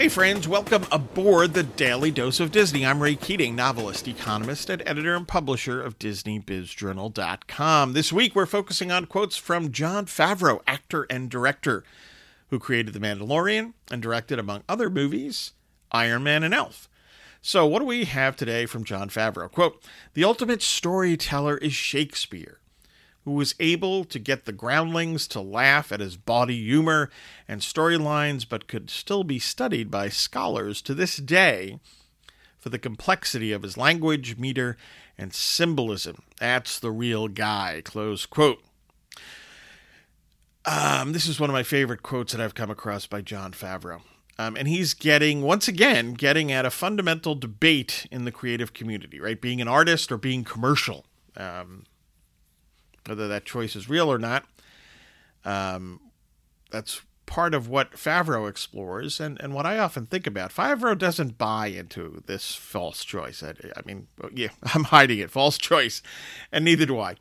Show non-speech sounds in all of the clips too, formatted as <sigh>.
Hey, friends, welcome aboard the Daily Dose of Disney. I'm Ray Keating, novelist, economist, and editor and publisher of DisneyBizJournal.com. This week, we're focusing on quotes from Jon Favreau, actor and director, who created The Mandalorian and directed, among other movies, Iron Man and Elf. So, what do we have today from Jon Favreau? Quote The ultimate storyteller is Shakespeare who was able to get the groundlings to laugh at his bawdy humor and storylines, but could still be studied by scholars to this day for the complexity of his language, meter, and symbolism. That's the real guy. Close quote. Um, this is one of my favorite quotes that I've come across by Jon Favreau. Um, and he's getting, once again, getting at a fundamental debate in the creative community, right? Being an artist or being commercial. Um, whether that choice is real or not. Um, that's part of what Favreau explores and, and what I often think about. Favreau doesn't buy into this false choice. I, I mean, yeah, <laughs> I'm hiding it, false choice, and neither do I.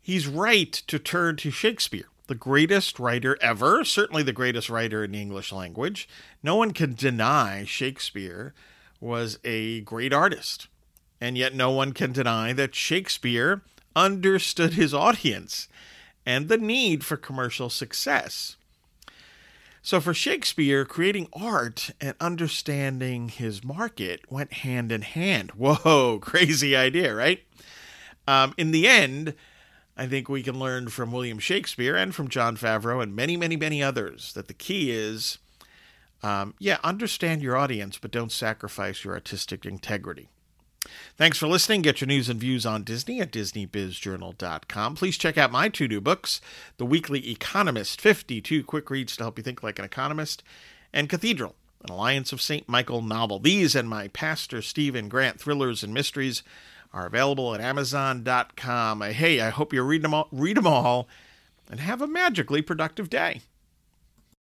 He's right to turn to Shakespeare, the greatest writer ever, certainly the greatest writer in the English language. No one can deny Shakespeare was a great artist. And yet, no one can deny that Shakespeare understood his audience and the need for commercial success. So, for Shakespeare, creating art and understanding his market went hand in hand. <laughs> Whoa, crazy idea, right? Um, in the end, I think we can learn from William Shakespeare and from Jon Favreau and many, many, many others that the key is um, yeah, understand your audience, but don't sacrifice your artistic integrity. Thanks for listening. Get your news and views on Disney at DisneyBizJournal.com. Please check out my two new books The Weekly Economist 52 Quick Reads to Help You Think Like an Economist, and Cathedral, an Alliance of St. Michael novel. These and my Pastor Stephen Grant thrillers and mysteries are available at Amazon.com. Hey, I hope you read them all, read them all and have a magically productive day.